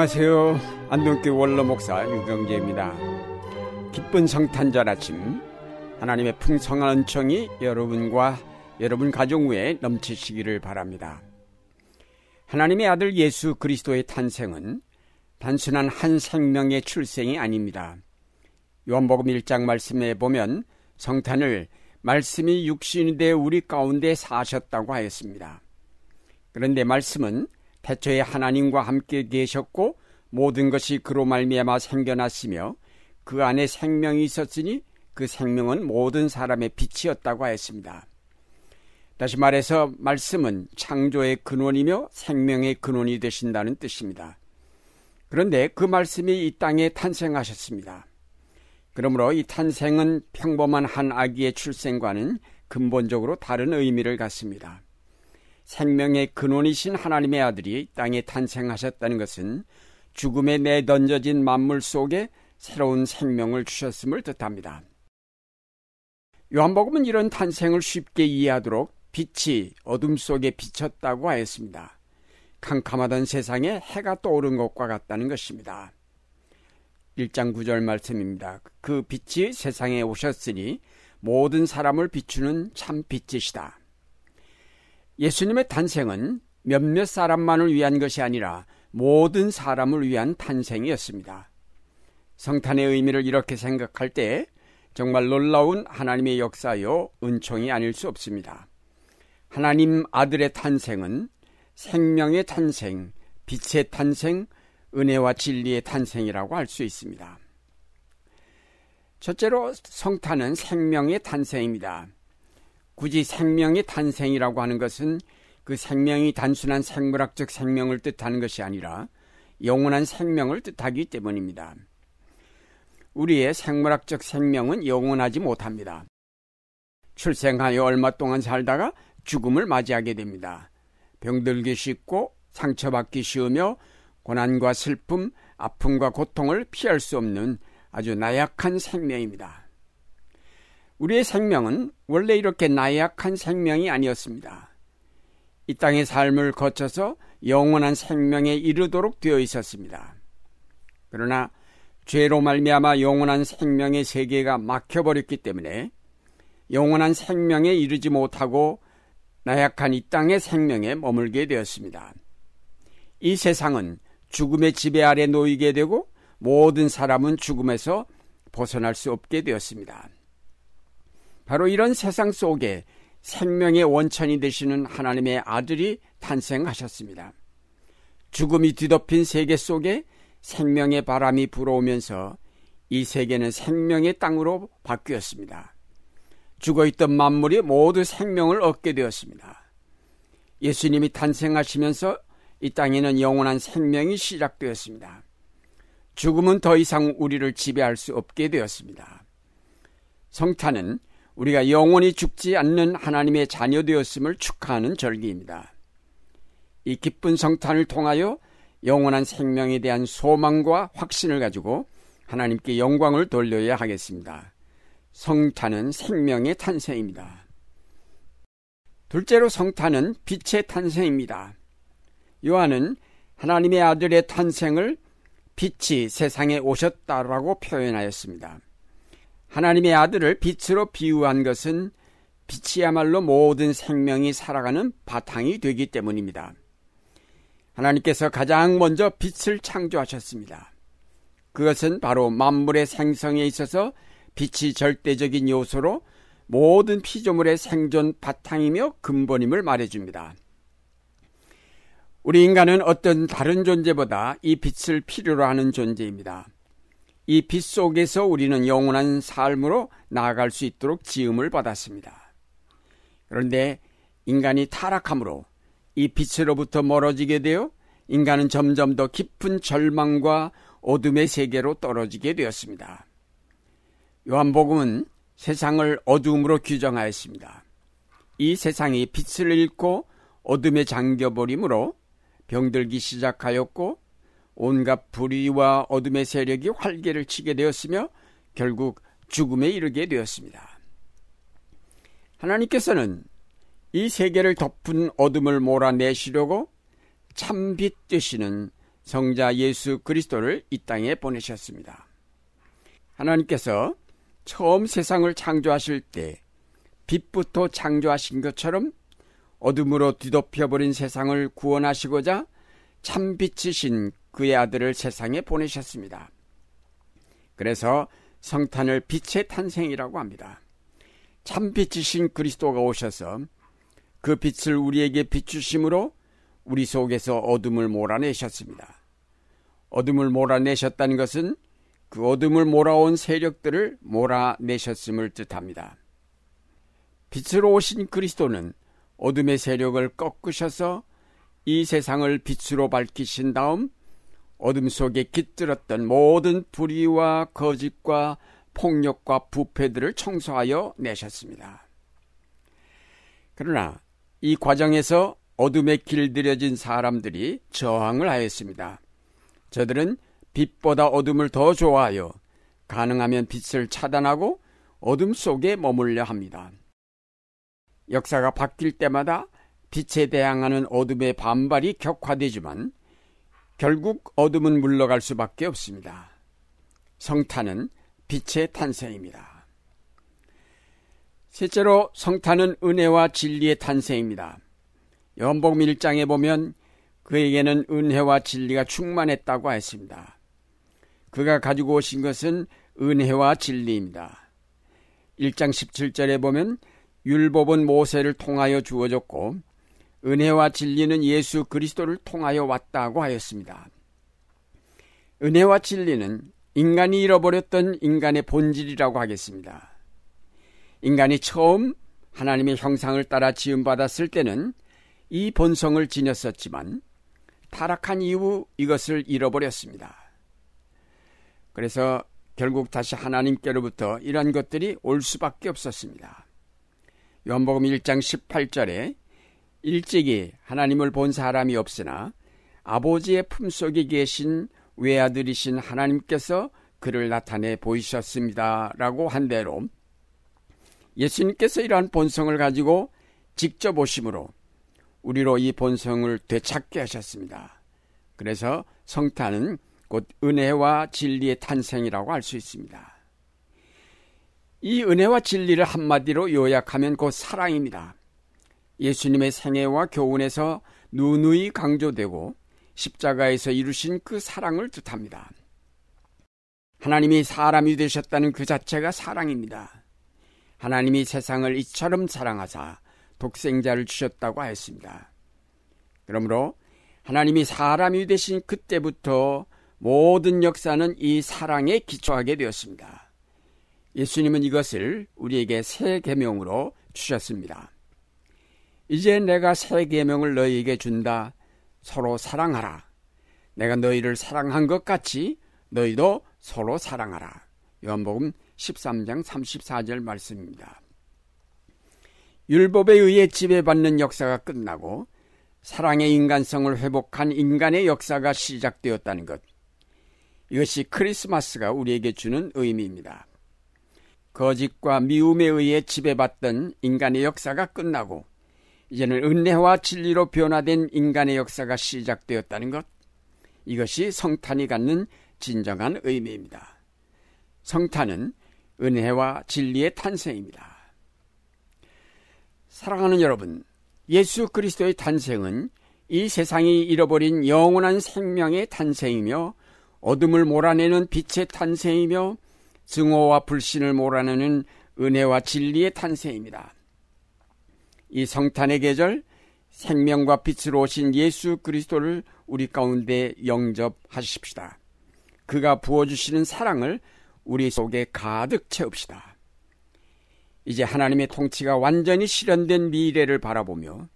안녕하세요. 안동교 원로 목사 유경재입니다. 기쁜 성탄절 아침 하나님의 풍성한 은총이 여러분과 여러분 가족 위에 넘치시기를 바랍니다. 하나님의 아들 예수 그리스도의 탄생은 단순한 한 생명의 출생이 아닙니다. 요한복음 1장 말씀에 보면 성탄을 말씀이 육신이 되 우리 가운데 사셨다고 하였습니다. 그런데 말씀은 태초에 하나님과 함께 계셨고 모든 것이 그로 말미암아 생겨났으며 그 안에 생명이 있었으니 그 생명은 모든 사람의 빛이었다고 하였습니다. 다시 말해서 말씀은 창조의 근원이며 생명의 근원이 되신다는 뜻입니다. 그런데 그 말씀이 이 땅에 탄생하셨습니다. 그러므로 이 탄생은 평범한 한 아기의 출생과는 근본적으로 다른 의미를 갖습니다. 생명의 근원이신 하나님의 아들이 땅에 탄생하셨다는 것은 죽음에 내던져진 만물 속에 새로운 생명을 주셨음을 뜻합니다. 요한복음은 이런 탄생을 쉽게 이해하도록 빛이 어둠 속에 비쳤다고 하였습니다. 캄캄하던 세상에 해가 떠오른 것과 같다는 것입니다. 1장 9절 말씀입니다. 그 빛이 세상에 오셨으니 모든 사람을 비추는 참 빛이시다. 예수님의 탄생은 몇몇 사람만을 위한 것이 아니라 모든 사람을 위한 탄생이었습니다. 성탄의 의미를 이렇게 생각할 때 정말 놀라운 하나님의 역사요 은총이 아닐 수 없습니다. 하나님 아들의 탄생은 생명의 탄생, 빛의 탄생, 은혜와 진리의 탄생이라고 할 수 있습니다. 첫째로 성탄은 생명의 탄생입니다. 굳이 생명의 탄생이라고 하는 것은 그 생명이 단순한 생물학적 생명을 뜻하는 것이 아니라 영원한 생명을 뜻하기 때문입니다. 우리의 생물학적 생명은 영원하지 못합니다. 출생하여 얼마 동안 살다가 죽음을 맞이하게 됩니다. 병들기 쉽고 상처받기 쉬우며 고난과 슬픔, 아픔과 고통을 피할 수 없는 아주 나약한 생명입니다. 우리의 생명은 원래 이렇게 나약한 생명이 아니었습니다. 이 땅의 삶을 거쳐서 영원한 생명에 이르도록 되어 있었습니다. 그러나 죄로 말미암아 영원한 생명의 세계가 막혀버렸기 때문에 영원한 생명에 이르지 못하고 나약한 이 땅의 생명에 머물게 되었습니다. 이 세상은 죽음의 지배 아래 놓이게 되고 모든 사람은 죽음에서 벗어날 수 없게 되었습니다. 바로 이런 세상 속에 생명의 원천이 되시는 하나님의 아들이 탄생하셨습니다. 죽음이 뒤덮인 세계 속에 생명의 바람이 불어오면서 이 세계는 생명의 땅으로 바뀌었습니다. 죽어 있던 만물이 모두 생명을 얻게 되었습니다. 예수님이 탄생하시면서 이 땅에는 영원한 생명이 시작되었습니다. 죽음은 더 이상 우리를 지배할 수 없게 되었습니다. 성탄은 우리가 영원히 죽지 않는 하나님의 자녀 되었음을 축하하는 절기입니다. 이 기쁜 성탄을 통하여 영원한 생명에 대한 소망과 확신을 가지고 하나님께 영광을 돌려야 하겠습니다. 성탄은 생명의 탄생입니다. 둘째로 성탄은 빛의 탄생입니다. 요한은 하나님의 아들의 탄생을 빛이 세상에 오셨다라고 표현하였습니다. 하나님의 아들을 빛으로 비유한 것은 빛이야말로 모든 생명이 살아가는 바탕이 되기 때문입니다. 하나님께서 가장 먼저 빛을 창조하셨습니다. 그것은 바로 만물의 생성에 있어서 빛이 절대적인 요소로 모든 피조물의 생존 바탕이며 근본임을 말해줍니다. 우리 인간은 어떤 다른 존재보다 이 빛을 필요로 하는 존재입니다. 이 빛 속에서 우리는 영원한 삶으로 나아갈 수 있도록 지음을 받았습니다. 그런데 인간이 타락함으로 이 빛으로부터 멀어지게 되어 인간은 점점 더 깊은 절망과 어둠의 세계로 떨어지게 되었습니다. 요한복음은 세상을 어둠으로 규정하였습니다. 이 세상이 빛을 잃고 어둠에 잠겨버리므로 병들기 시작하였고 온갖 불의와 어둠의 세력이 활개를 치게 되었으며 결국 죽음에 이르게 되었습니다. 하나님께서는 이 세계를 덮은 어둠을 몰아내시려고 참빛 되시는 성자 예수 그리스도를 이 땅에 보내셨습니다. 하나님께서 처음 세상을 창조하실 때 빛부터 창조하신 것처럼 어둠으로 뒤덮여버린 세상을 구원하시고자 참빛이신 그의 아들을 세상에 보내셨습니다. 그래서 성탄을 빛의 탄생이라고 합니다. 참빛이신 그리스도가 오셔서 그 빛을 우리에게 비추심으로 우리 속에서 어둠을 몰아내셨습니다. 어둠을 몰아내셨다는 것은 그 어둠을 몰아온 세력들을 몰아내셨음을 뜻합니다. 빛으로 오신 그리스도는 어둠의 세력을 꺾으셔서 이 세상을 빛으로 밝히신 다음 어둠 속에 깃들었던 모든 불의와 거짓과 폭력과 부패들을 청소하여 내셨습니다. 그러나 이 과정에서 어둠에 길들여진 사람들이 저항을 하였습니다. 저들은 빛보다 어둠을 더 좋아하여 가능하면 빛을 차단하고 어둠 속에 머물려 합니다. 역사가 바뀔 때마다 빛에 대항하는 어둠의 반발이 격화되지만 결국 어둠은 물러갈 수밖에 없습니다. 성탄은 빛의 탄생입니다. 셋째로 성탄은 은혜와 진리의 탄생입니다. 연복 1장에 보면 그에게는 은혜와 진리가 충만했다고 했습니다. 그가 가지고 오신 것은 은혜와 진리입니다. 1장 17절에 보면 율법은 모세를 통하여 주어졌고 은혜와 진리는 예수 그리스도를 통하여 왔다고 하였습니다. 은혜와 진리는 인간이 잃어버렸던 인간의 본질이라고 하겠습니다. 인간이 처음 하나님의 형상을 따라 지음받았을 때는 이 본성을 지녔었지만 타락한 이후 이것을 잃어버렸습니다. 그래서 결국 다시 하나님께로부터 이런 것들이 올 수밖에 없었습니다. 요한복음 1장 18절에 일찍이 하나님을 본 사람이 없으나 아버지의 품속에 계신 외아들이신 하나님께서 그를 나타내 보이셨습니다. 라고 한 대로 예수님께서 이러한 본성을 가지고 직접 오심으로 우리로 이 본성을 되찾게 하셨습니다. 그래서 성탄은 곧 은혜와 진리의 탄생이라고 할 수 있습니다. 이 은혜와 진리를 한마디로 요약하면 곧 사랑입니다. 예수님의 생애와 교훈에서 누누이 강조되고 십자가에서 이루신 그 사랑을 뜻합니다. 하나님이 사람이 되셨다는 그 자체가 사랑입니다. 하나님이 세상을 이처럼 사랑하사 독생자를 주셨다고 하였습니다. 그러므로 하나님이 사람이 되신 그때부터 모든 역사는 이 사랑에 기초하게 되었습니다. 예수님은 이것을 우리에게 새 계명으로 주셨습니다. 이제 내가 새 계명을 너희에게 준다. 서로 사랑하라. 내가 너희를 사랑한 것 같이 너희도 서로 사랑하라. 요한복음 13장 34절 말씀입니다. 율법에 의해 지배받는 역사가 끝나고 사랑의 인간성을 회복한 인간의 역사가 시작되었다는 것. 이것이 크리스마스가 우리에게 주는 의미입니다. 거짓과 미움에 의해 지배받던 인간의 역사가 끝나고 이제는 은혜와 진리로 변화된 인간의 역사가 시작되었다는 것. 이것이 성탄이 갖는 진정한 의미입니다. 성탄은 은혜와 진리의 탄생입니다. 사랑하는 여러분, 예수 그리스도의 탄생은 이 세상이 잃어버린 영원한 생명의 탄생이며 어둠을 몰아내는 빛의 탄생이며 증오와 불신을 몰아내는 은혜와 진리의 탄생입니다. 이 성탄의 계절 생명과 빛으로 오신 예수 그리스도를 우리 가운데 영접하십시다. 그가 부어주시는 사랑을 우리 속에 가득 채웁시다. 이제 하나님의 통치가 완전히 실현된 미래를 바라보며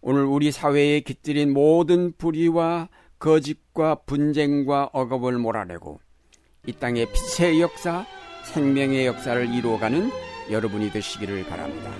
오늘 우리 사회에 깃들인 모든 불의와 거짓과 분쟁과 억압을 몰아내고 이 땅의 빛의 역사, 생명의 역사를 이루어가는 여러분이 되시기를 바랍니다.